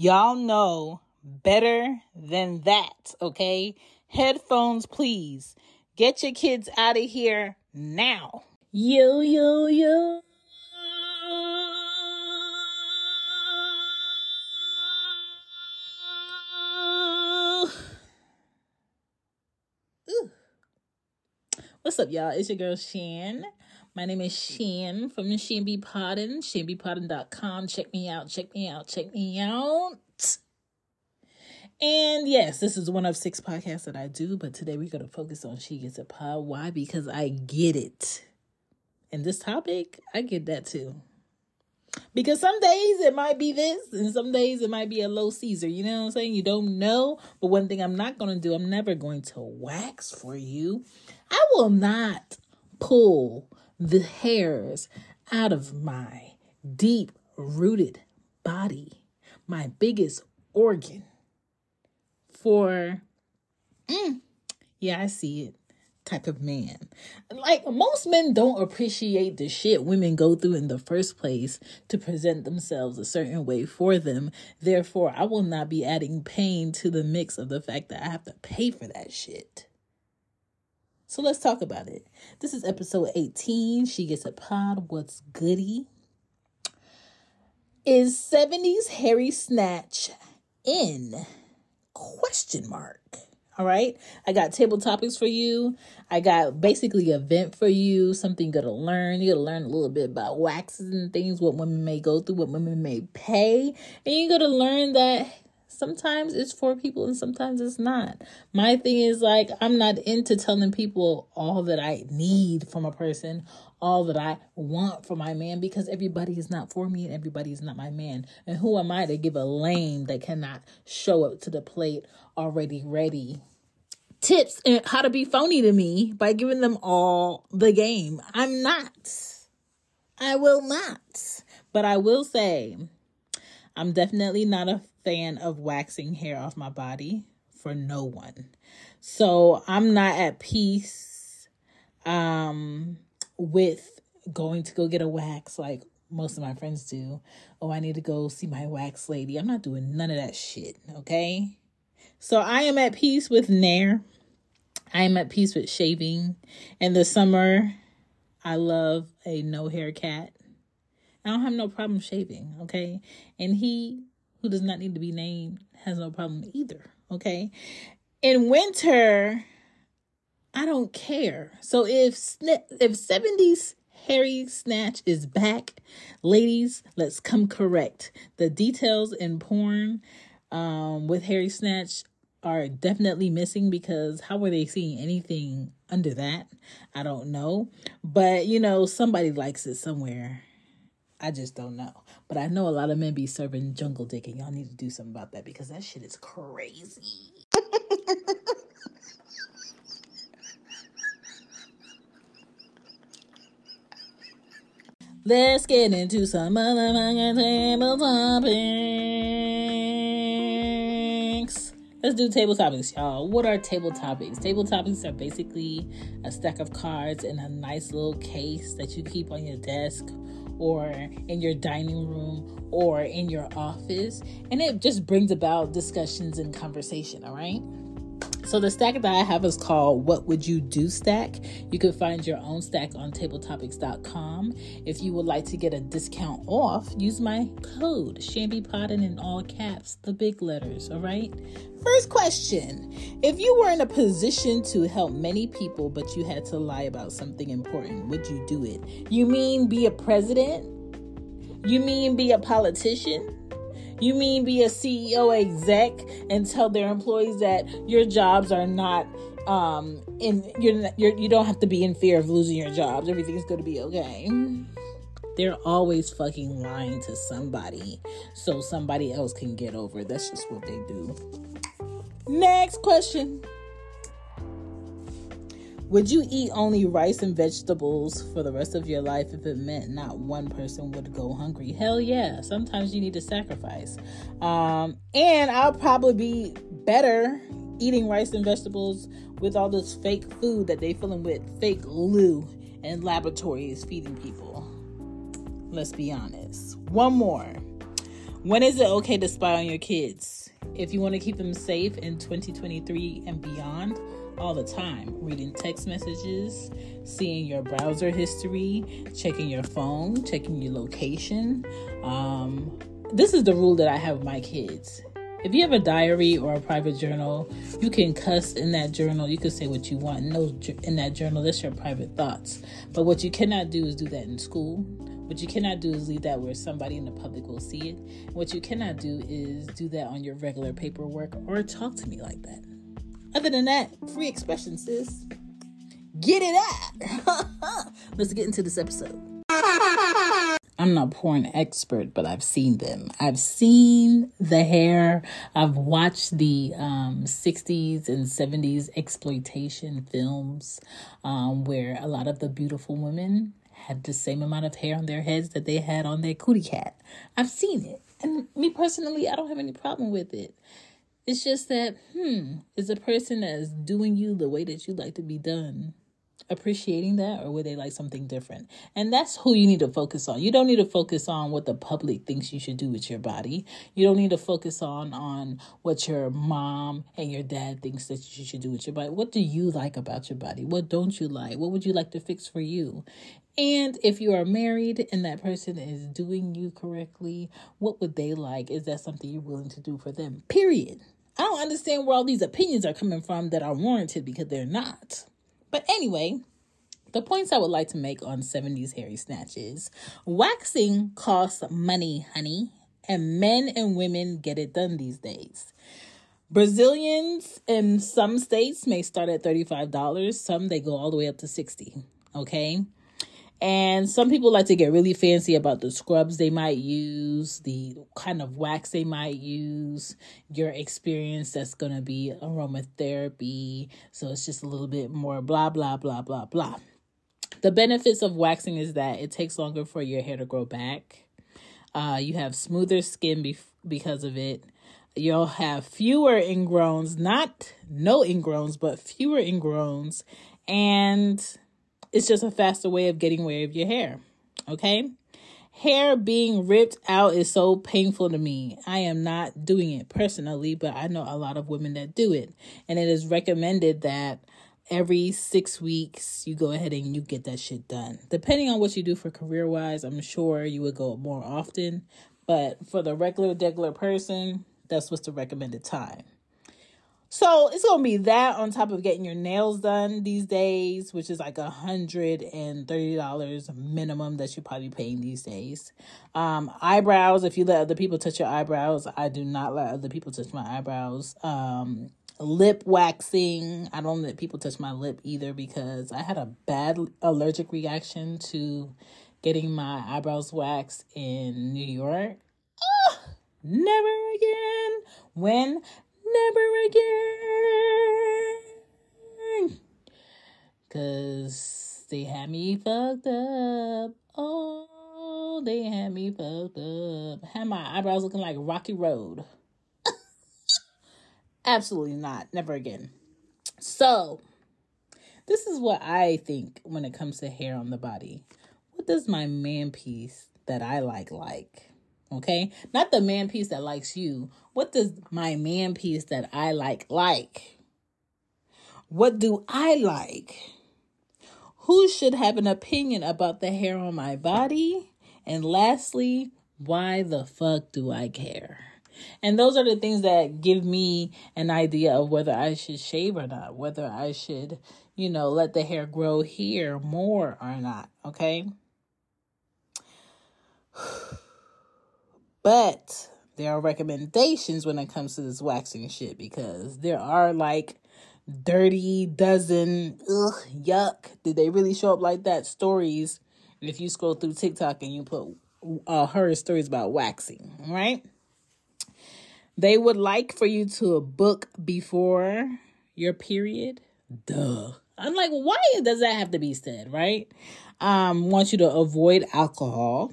Y'all know better than that, okay? Headphones, please. Get your kids out of here now. Yo, yo, yo. What's up, y'all? It's your girl Shan. My name is Shan from Shan Be Poddin, shanbepoddin.com. Check me out, check me out, check me out. And yes, this is one of six podcasts that I do, but today we're going to focus on She Gets a Pod. Why? Because I get it. And this topic, I get that too. Because some days it might be this, and some days it might be a low Caesar. You know what I'm saying? You don't know. But one thing I'm not going to do, I'm never going to wax for you. I will not pull the hairs out of my deep rooted body, my biggest organ for, mm, yeah, I see it type of man. Like most men don't appreciate the shit women go through in the first place to present themselves a certain way for them. Therefore, I will not be adding pain to the mix of the fact that I have to pay for that shit. So let's talk about it. This is episode 18. She gets a pod. What's goody? Is 70s Hairy Snatch in? Question mark. All right. I got table topics for you. I got basically a vent for you, something you gotta learn. You gotta learn a little bit about waxes and things, what women may go through, what women may pay. And you gotta learn that sometimes it's for people and sometimes it's not. My thing is like I'm not into telling people all that I need from a person, all that I want from my man because everybody is not for me and everybody is not my man. And who am I to give a lame that cannot show up to the plate already ready? Tips and how to be phony to me by giving them all the game. I'm not. I will not. But I will say, I'm definitely not a fan of waxing hair off my body for no one. So I'm not at peace um with going to go get a wax like most of my friends do. Oh, I need to go see my wax lady. I'm not doing none of that shit, okay? So I am at peace with Nair. I am at peace with shaving. In the summer, I love a no hair cat. I don't have no problem shaving, okay? And he, who does not need to be named, has no problem either, okay? In winter, I don't care. So if if 70s Hairy Snatch is back, ladies, let's come correct. The details in porn um, with Hairy Snatch are definitely missing because how were they seeing anything under that? I don't know. But you know, somebody likes it somewhere. I just don't know. But I know a lot of men be serving jungle dick and y'all need to do something about that because that shit is crazy. Let's get into some motherfucking table topics. Let's do table topics, y'all. What are table topics? Table topics are basically a stack of cards in a nice little case that you keep on your desk or in your dining room or in your office. And it just brings about discussions and conversation, all right? So the stack that I have is called What Would You Do Stack. You can find your own stack on tabletopics.com. If you would like to get a discount off, use my code ShanBePoddin in all caps, the big letters, all right? First question. If you were in a position to help many people but you had to lie about something important, would you do it? You mean be a president? You mean be a politician? You mean be a CEO exec and tell their employees that your jobs are not um in you're, you're you don't have to be in fear of losing your jobs. Everything's going to be okay. They're always fucking lying to somebody so somebody else can get over. That's just what they do. Next question. Would you eat only rice and vegetables for the rest of your life if it meant not one person would go hungry? Hell yeah. Sometimes you need to sacrifice. Um, and I'll probably be better eating rice and vegetables with all this fake food that they filling with fake glue and laboratories feeding people. Let's be honest. One more. When is it okay to spy on your kids? If you want to keep them safe in 2023 and beyond, all the time, reading text messages, seeing your browser history, checking your phone, checking your location. Um, this is the rule that I have with my kids. If you have a diary or a private journal, you can cuss in that journal. You can say what you want. No, in that journal, that's your private thoughts. But what you cannot do is do that in school. What you cannot do is leave that where somebody in the public will see it. What you cannot do is do that on your regular paperwork or talk to me like that. Other than that, free expression, sis. Get it out. Let's get into this episode. I'm not porn expert, but I've seen them. I've seen the hair. I've watched the um, 60s and 70s exploitation films um, where a lot of the beautiful women had the same amount of hair on their heads that they had on their cootie cat. I've seen it. And me personally, I don't have any problem with it. It's just that, hmm, is a person that is doing you the way that you like to be done appreciating that or would they like something different? And that's who you need to focus on. You don't need to focus on what the public thinks you should do with your body. You don't need to focus on on what your mom and your dad thinks that you should do with your body. What do you like about your body? What don't you like? What would you like to fix for you? And if you are married and that person is doing you correctly, what would they like? Is that something you're willing to do for them? Period. I don't understand where all these opinions are coming from that are warranted because they're not. But anyway, the points I would like to make on 70s hairy snatches waxing costs money, honey, and men and women get it done these days. Brazilians in some states may start at $35, some they go all the way up to 60, okay? And some people like to get really fancy about the scrubs they might use, the kind of wax they might use, your experience that's going to be aromatherapy. So it's just a little bit more blah, blah, blah, blah, blah. The benefits of waxing is that it takes longer for your hair to grow back. Uh, you have smoother skin be- because of it. You'll have fewer ingrowns, not no ingrowns, but fewer ingrowns. And it's just a faster way of getting rid of your hair. Okay? Hair being ripped out is so painful to me. I am not doing it personally, but I know a lot of women that do it. And it is recommended that every six weeks you go ahead and you get that shit done. Depending on what you do for career wise, I'm sure you would go more often. But for the regular, regular person, that's what's the recommended time. So it's gonna be that on top of getting your nails done these days, which is like a hundred and thirty dollars minimum that you're probably paying these days. Um, eyebrows, if you let other people touch your eyebrows, I do not let other people touch my eyebrows. Um, lip waxing, I don't let people touch my lip either because I had a bad allergic reaction to getting my eyebrows waxed in New York. Oh, never again. When never again. Cause they had me fucked up. Oh, they had me fucked up. Had my eyebrows looking like Rocky Road. Absolutely not. Never again. So, this is what I think when it comes to hair on the body. What does my man piece that I like like? Okay? Not the man piece that likes you. What does my man piece that I like like? What do I like? Who should have an opinion about the hair on my body? And lastly, why the fuck do I care? And those are the things that give me an idea of whether I should shave or not, whether I should, you know, let the hair grow here more or not, okay? But there are recommendations when it comes to this waxing shit because there are like dirty dozen ugh yuck did they really show up like that stories? If you scroll through tiktok and you put uh her stories about waxing right? They would like for you to book before your period? Duh. I'm like why does that have to be said right? Um want you to avoid alcohol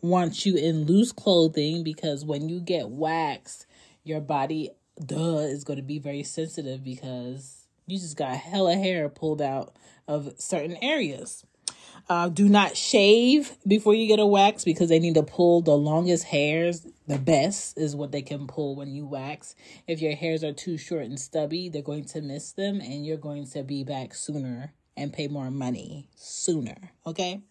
wants you in loose clothing because when you get waxed, your body, duh, is going to be very sensitive because you just got hella hair pulled out of certain areas. Uh, do not shave before you get a wax because they need to pull the longest hairs. The best is what they can pull when you wax. If your hairs are too short and stubby, they're going to miss them and you're going to be back sooner and pay more money sooner. Okay?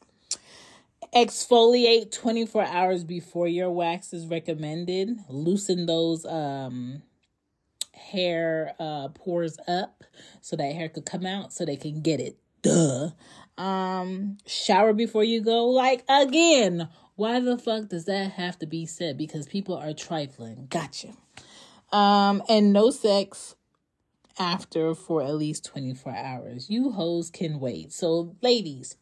Exfoliate 24 hours before your wax is recommended. Loosen those um hair uh pores up so that hair could come out so they can get it. Duh. Um shower before you go. Like again, why the fuck does that have to be said? Because people are trifling. Gotcha. Um and no sex after for at least 24 hours. You hoes can wait. So ladies,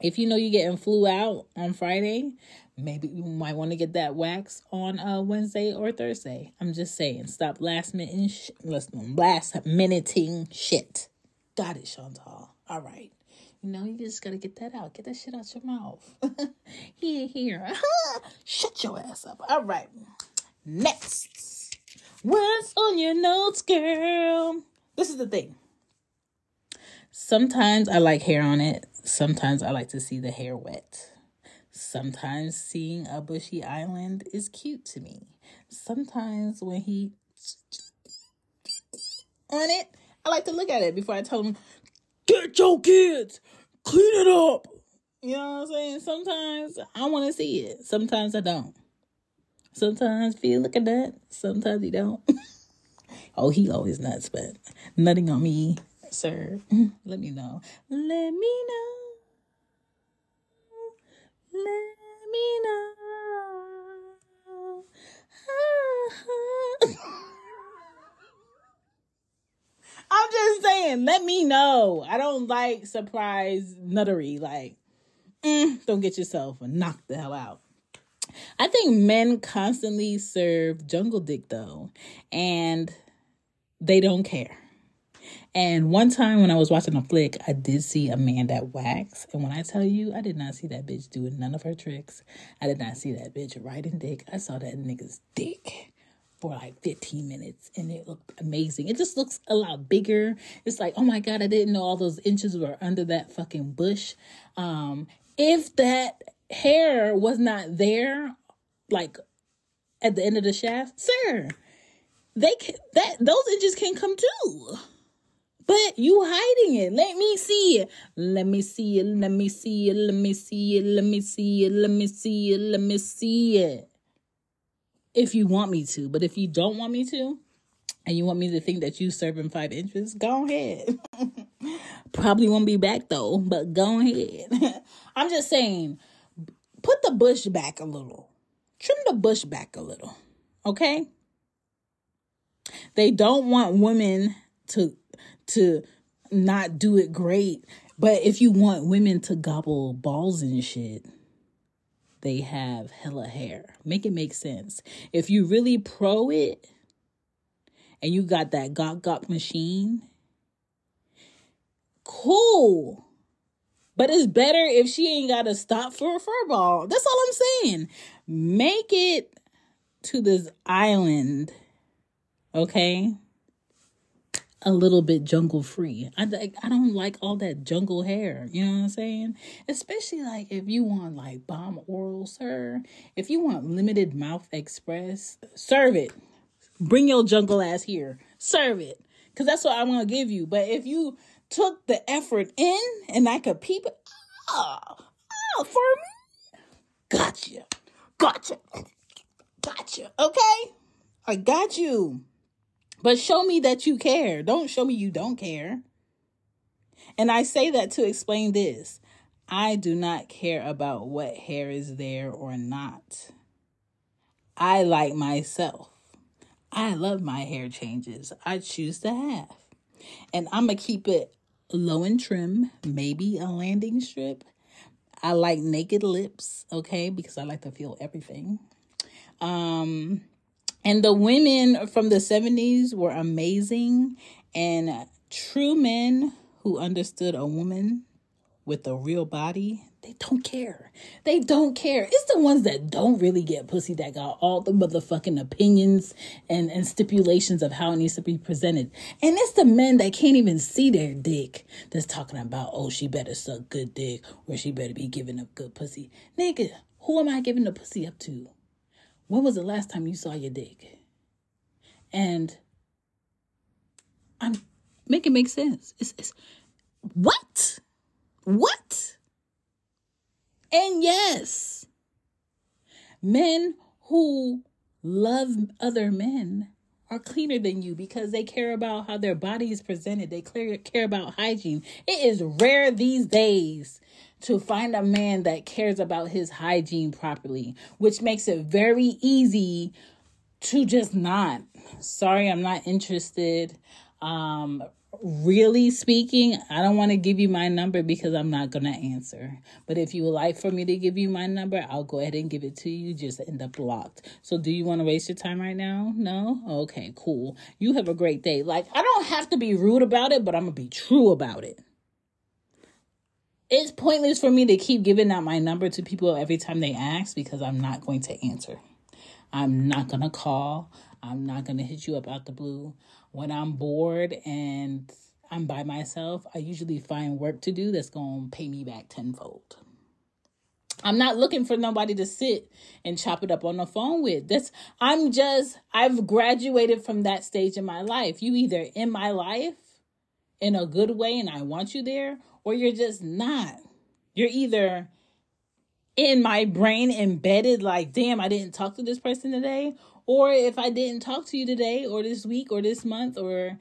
if you know you're getting flew out on Friday, maybe you might want to get that wax on uh Wednesday or Thursday. I'm just saying, stop last minute sh- last minuting shit. Got it, Chantal. All right. You know, you just gotta get that out. Get that shit out your mouth. here, here. Shut your ass up. All right. Next. What's on your notes, girl? This is the thing. Sometimes I like hair on it. Sometimes I like to see the hair wet. Sometimes seeing a bushy island is cute to me. Sometimes when he on it, I like to look at it before I tell him, get your kids, clean it up. You know what I'm saying? Sometimes I want to see it. Sometimes I don't. Sometimes feel look at that. Sometimes he don't. oh, he always nuts, but nothing on me, sir. Let me know. Let me know. I'm just saying, let me know. I don't like surprise nuttery. Like, mm, don't get yourself knocked the hell out. I think men constantly serve jungle dick though, and they don't care. And one time when I was watching a flick, I did see a man that waxed. And when I tell you, I did not see that bitch doing none of her tricks. I did not see that bitch riding dick. I saw that nigga's dick for like 15 minutes and it looked amazing. It just looks a lot bigger. It's like, oh my God, I didn't know all those inches were under that fucking bush. Um, if that hair was not there, like at the end of the shaft, sir, they can, that those inches can come too. But you hiding it. Let me see it. Let me see it. Let me see it. Let me see it. Let me see it. Let me see it. Let me see it. If you want me to. But if you don't want me to, and you want me to think that you serve serving five inches, go ahead. Probably won't be back though, but go ahead. I'm just saying, put the bush back a little. Trim the bush back a little. Okay? They don't want women to to not do it great. But if you want women to gobble balls and shit, they have hella hair. Make it make sense. If you really pro it and you got that gok gok machine, cool. But it's better if she ain't got to stop for a fur ball. That's all I'm saying. Make it to this island, okay? A little bit jungle free. I, I don't like all that jungle hair. You know what I'm saying? Especially like if you want like bomb oral, sir. If you want limited mouth express, serve it. Bring your jungle ass here. Serve it. Cause that's what I'm gonna give you. But if you took the effort in and I could peep it, oh, oh for me, gotcha, gotcha, gotcha. Okay, I got you. But show me that you care. Don't show me you don't care. And I say that to explain this. I do not care about what hair is there or not. I like myself. I love my hair changes. I choose to have. And I'm going to keep it low and trim, maybe a landing strip. I like naked lips, okay, because I like to feel everything. Um and the women from the 70s were amazing and true men who understood a woman with a real body, They don't care. They don't care. It's the ones that don't really get pussy that got all the motherfucking opinions and, and stipulations of how it needs to be presented. And it's the men that can't even see their dick that's talking about, oh, she better suck good dick or she better be giving up good pussy. Nigga, who am I giving the pussy up to? When was the last time you saw your dick? And I'm make it make sense. It's, it's what? What? And yes, men who love other men are cleaner than you because they care about how their body is presented. They care about hygiene. It is rare these days to find a man that cares about his hygiene properly, which makes it very easy to just not. Sorry, I'm not interested. Um, really speaking, I don't want to give you my number because I'm not going to answer. But if you would like for me to give you my number, I'll go ahead and give it to you. Just end up blocked. So, do you want to waste your time right now? No? Okay, cool. You have a great day. Like, I don't have to be rude about it, but I'm going to be true about it. It's pointless for me to keep giving out my number to people every time they ask because I'm not going to answer. I'm not going to call. I'm not going to hit you up out the blue when I'm bored and I'm by myself, I usually find work to do that's going to pay me back tenfold. I'm not looking for nobody to sit and chop it up on the phone with. That's I'm just I've graduated from that stage in my life. You either in my life in a good way and I want you there or you're just not. You're either in my brain embedded like damn I didn't talk to this person today or if I didn't talk to you today or this week or this month or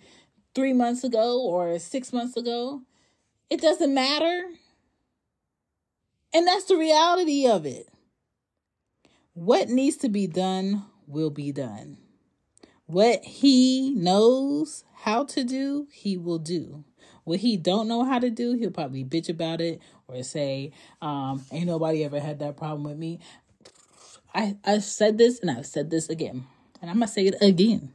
three months ago or six months ago, it doesn't matter. And that's the reality of it. What needs to be done will be done. What he knows how to do, he will do. What he don't know how to do, he'll probably bitch about it or say, um, ain't nobody ever had that problem with me. I, I said this and I've said this again, and I'm going to say it again.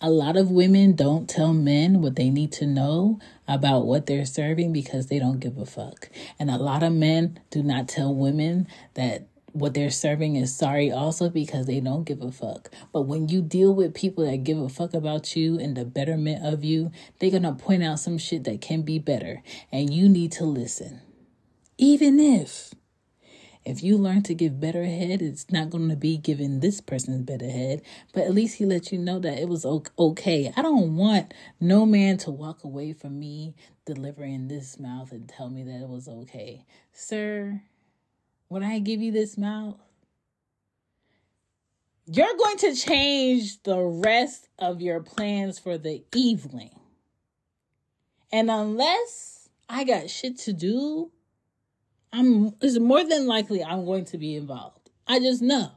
A lot of women don't tell men what they need to know about what they're serving because they don't give a fuck. And a lot of men do not tell women that what they're serving is sorry also because they don't give a fuck. But when you deal with people that give a fuck about you and the betterment of you, they're going to point out some shit that can be better. And you need to listen. Even if if you learn to give better head, it's not going to be giving this person better head, but at least he let you know that it was okay. I don't want no man to walk away from me delivering this mouth and tell me that it was okay. Sir, when I give you this mouth, you're going to change the rest of your plans for the evening. And unless I got shit to do I'm it's more than likely I'm going to be involved. I just know.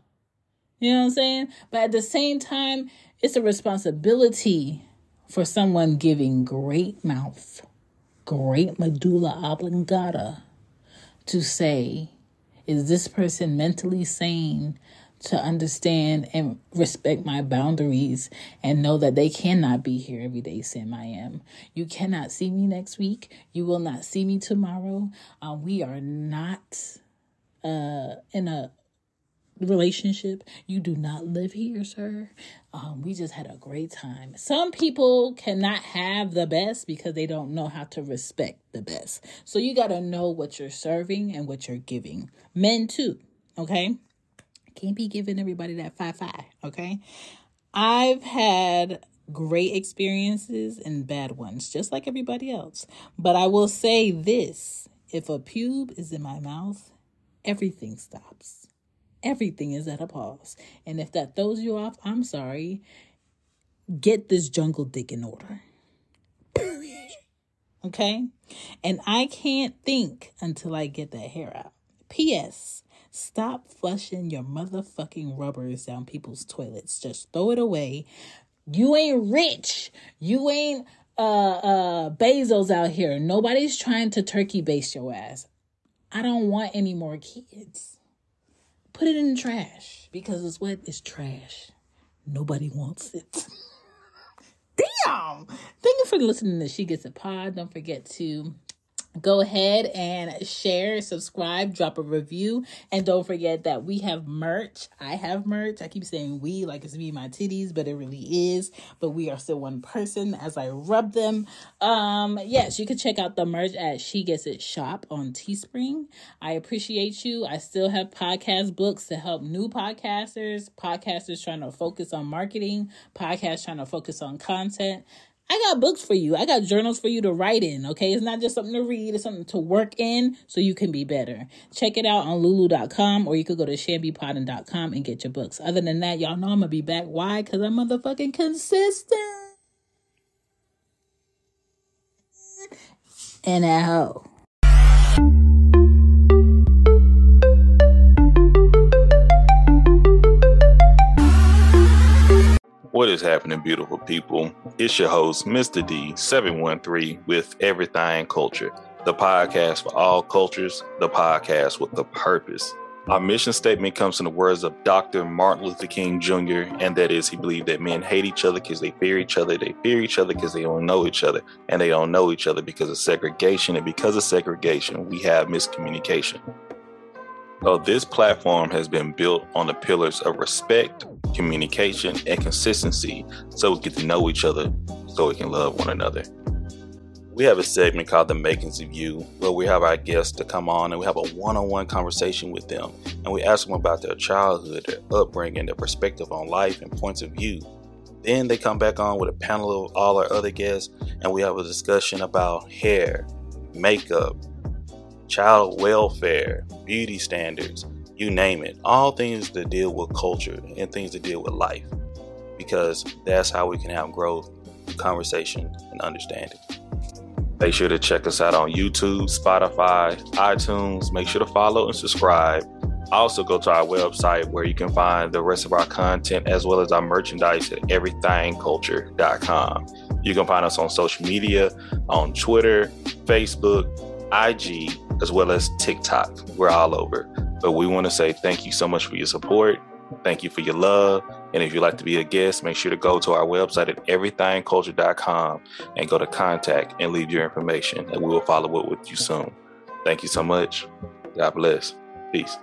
You know what I'm saying? But at the same time, it's a responsibility for someone giving great mouth, great medulla oblongata to say, is this person mentally sane to understand and respect my boundaries and know that they cannot be here every day Sam I am. You cannot see me next week. You will not see me tomorrow. Uh, we are not uh, in a relationship. You do not live here, sir. Um, we just had a great time. Some people cannot have the best because they don't know how to respect the best. So you got to know what you're serving and what you're giving. Men too, okay? Can't be giving everybody that five five, okay? I've had great experiences and bad ones, just like everybody else. But I will say this if a pube is in my mouth, everything stops. Everything is at a pause. And if that throws you off, I'm sorry. Get this jungle dick in order. okay? And I can't think until I get that hair out. P.S. Stop flushing your motherfucking rubbers down people's toilets. Just throw it away. You ain't rich. You ain't uh uh Bezos out here. Nobody's trying to turkey base your ass. I don't want any more kids. Put it in the trash because it's what is trash. Nobody wants it. Damn. Thank you for listening to She Gets a Pod. Don't forget to go ahead and share, subscribe, drop a review, and don't forget that we have merch. I have merch. I keep saying we like it's me, my titties, but it really is. But we are still one person as I rub them. Um, yes, you can check out the merch at She Gets It Shop on Teespring. I appreciate you. I still have podcast books to help new podcasters, podcasters trying to focus on marketing, podcasts trying to focus on content. I got books for you. I got journals for you to write in, okay? It's not just something to read, it's something to work in so you can be better. Check it out on lulu.com or you could go to shanbepoddin.com and get your books. Other than that, y'all know I'm gonna be back. Why? Because I'm motherfucking consistent. And a hoe. What is happening, beautiful people? It's your host, Mr. D713 with Everything Culture, the podcast for all cultures, the podcast with a purpose. Our mission statement comes in the words of Dr. Martin Luther King Jr., and that is he believed that men hate each other because they fear each other, they fear each other because they don't know each other, and they don't know each other because of segregation. And because of segregation, we have miscommunication. So, this platform has been built on the pillars of respect, communication, and consistency so we get to know each other so we can love one another. We have a segment called The Makings of You where we have our guests to come on and we have a one on one conversation with them and we ask them about their childhood, their upbringing, their perspective on life, and points of view. Then they come back on with a panel of all our other guests and we have a discussion about hair, makeup, child welfare, beauty standards, you name it. All things that deal with culture and things that deal with life. Because that's how we can have growth, conversation, and understanding. Make sure to check us out on YouTube, Spotify, iTunes. Make sure to follow and subscribe. Also, go to our website where you can find the rest of our content as well as our merchandise at everythingculture.com. You can find us on social media on Twitter, Facebook, IG, as well as TikTok. We're all over. But we want to say thank you so much for your support. Thank you for your love. And if you'd like to be a guest, make sure to go to our website at everythingculture.com and go to contact and leave your information, and we will follow up with you soon. Thank you so much. God bless. Peace.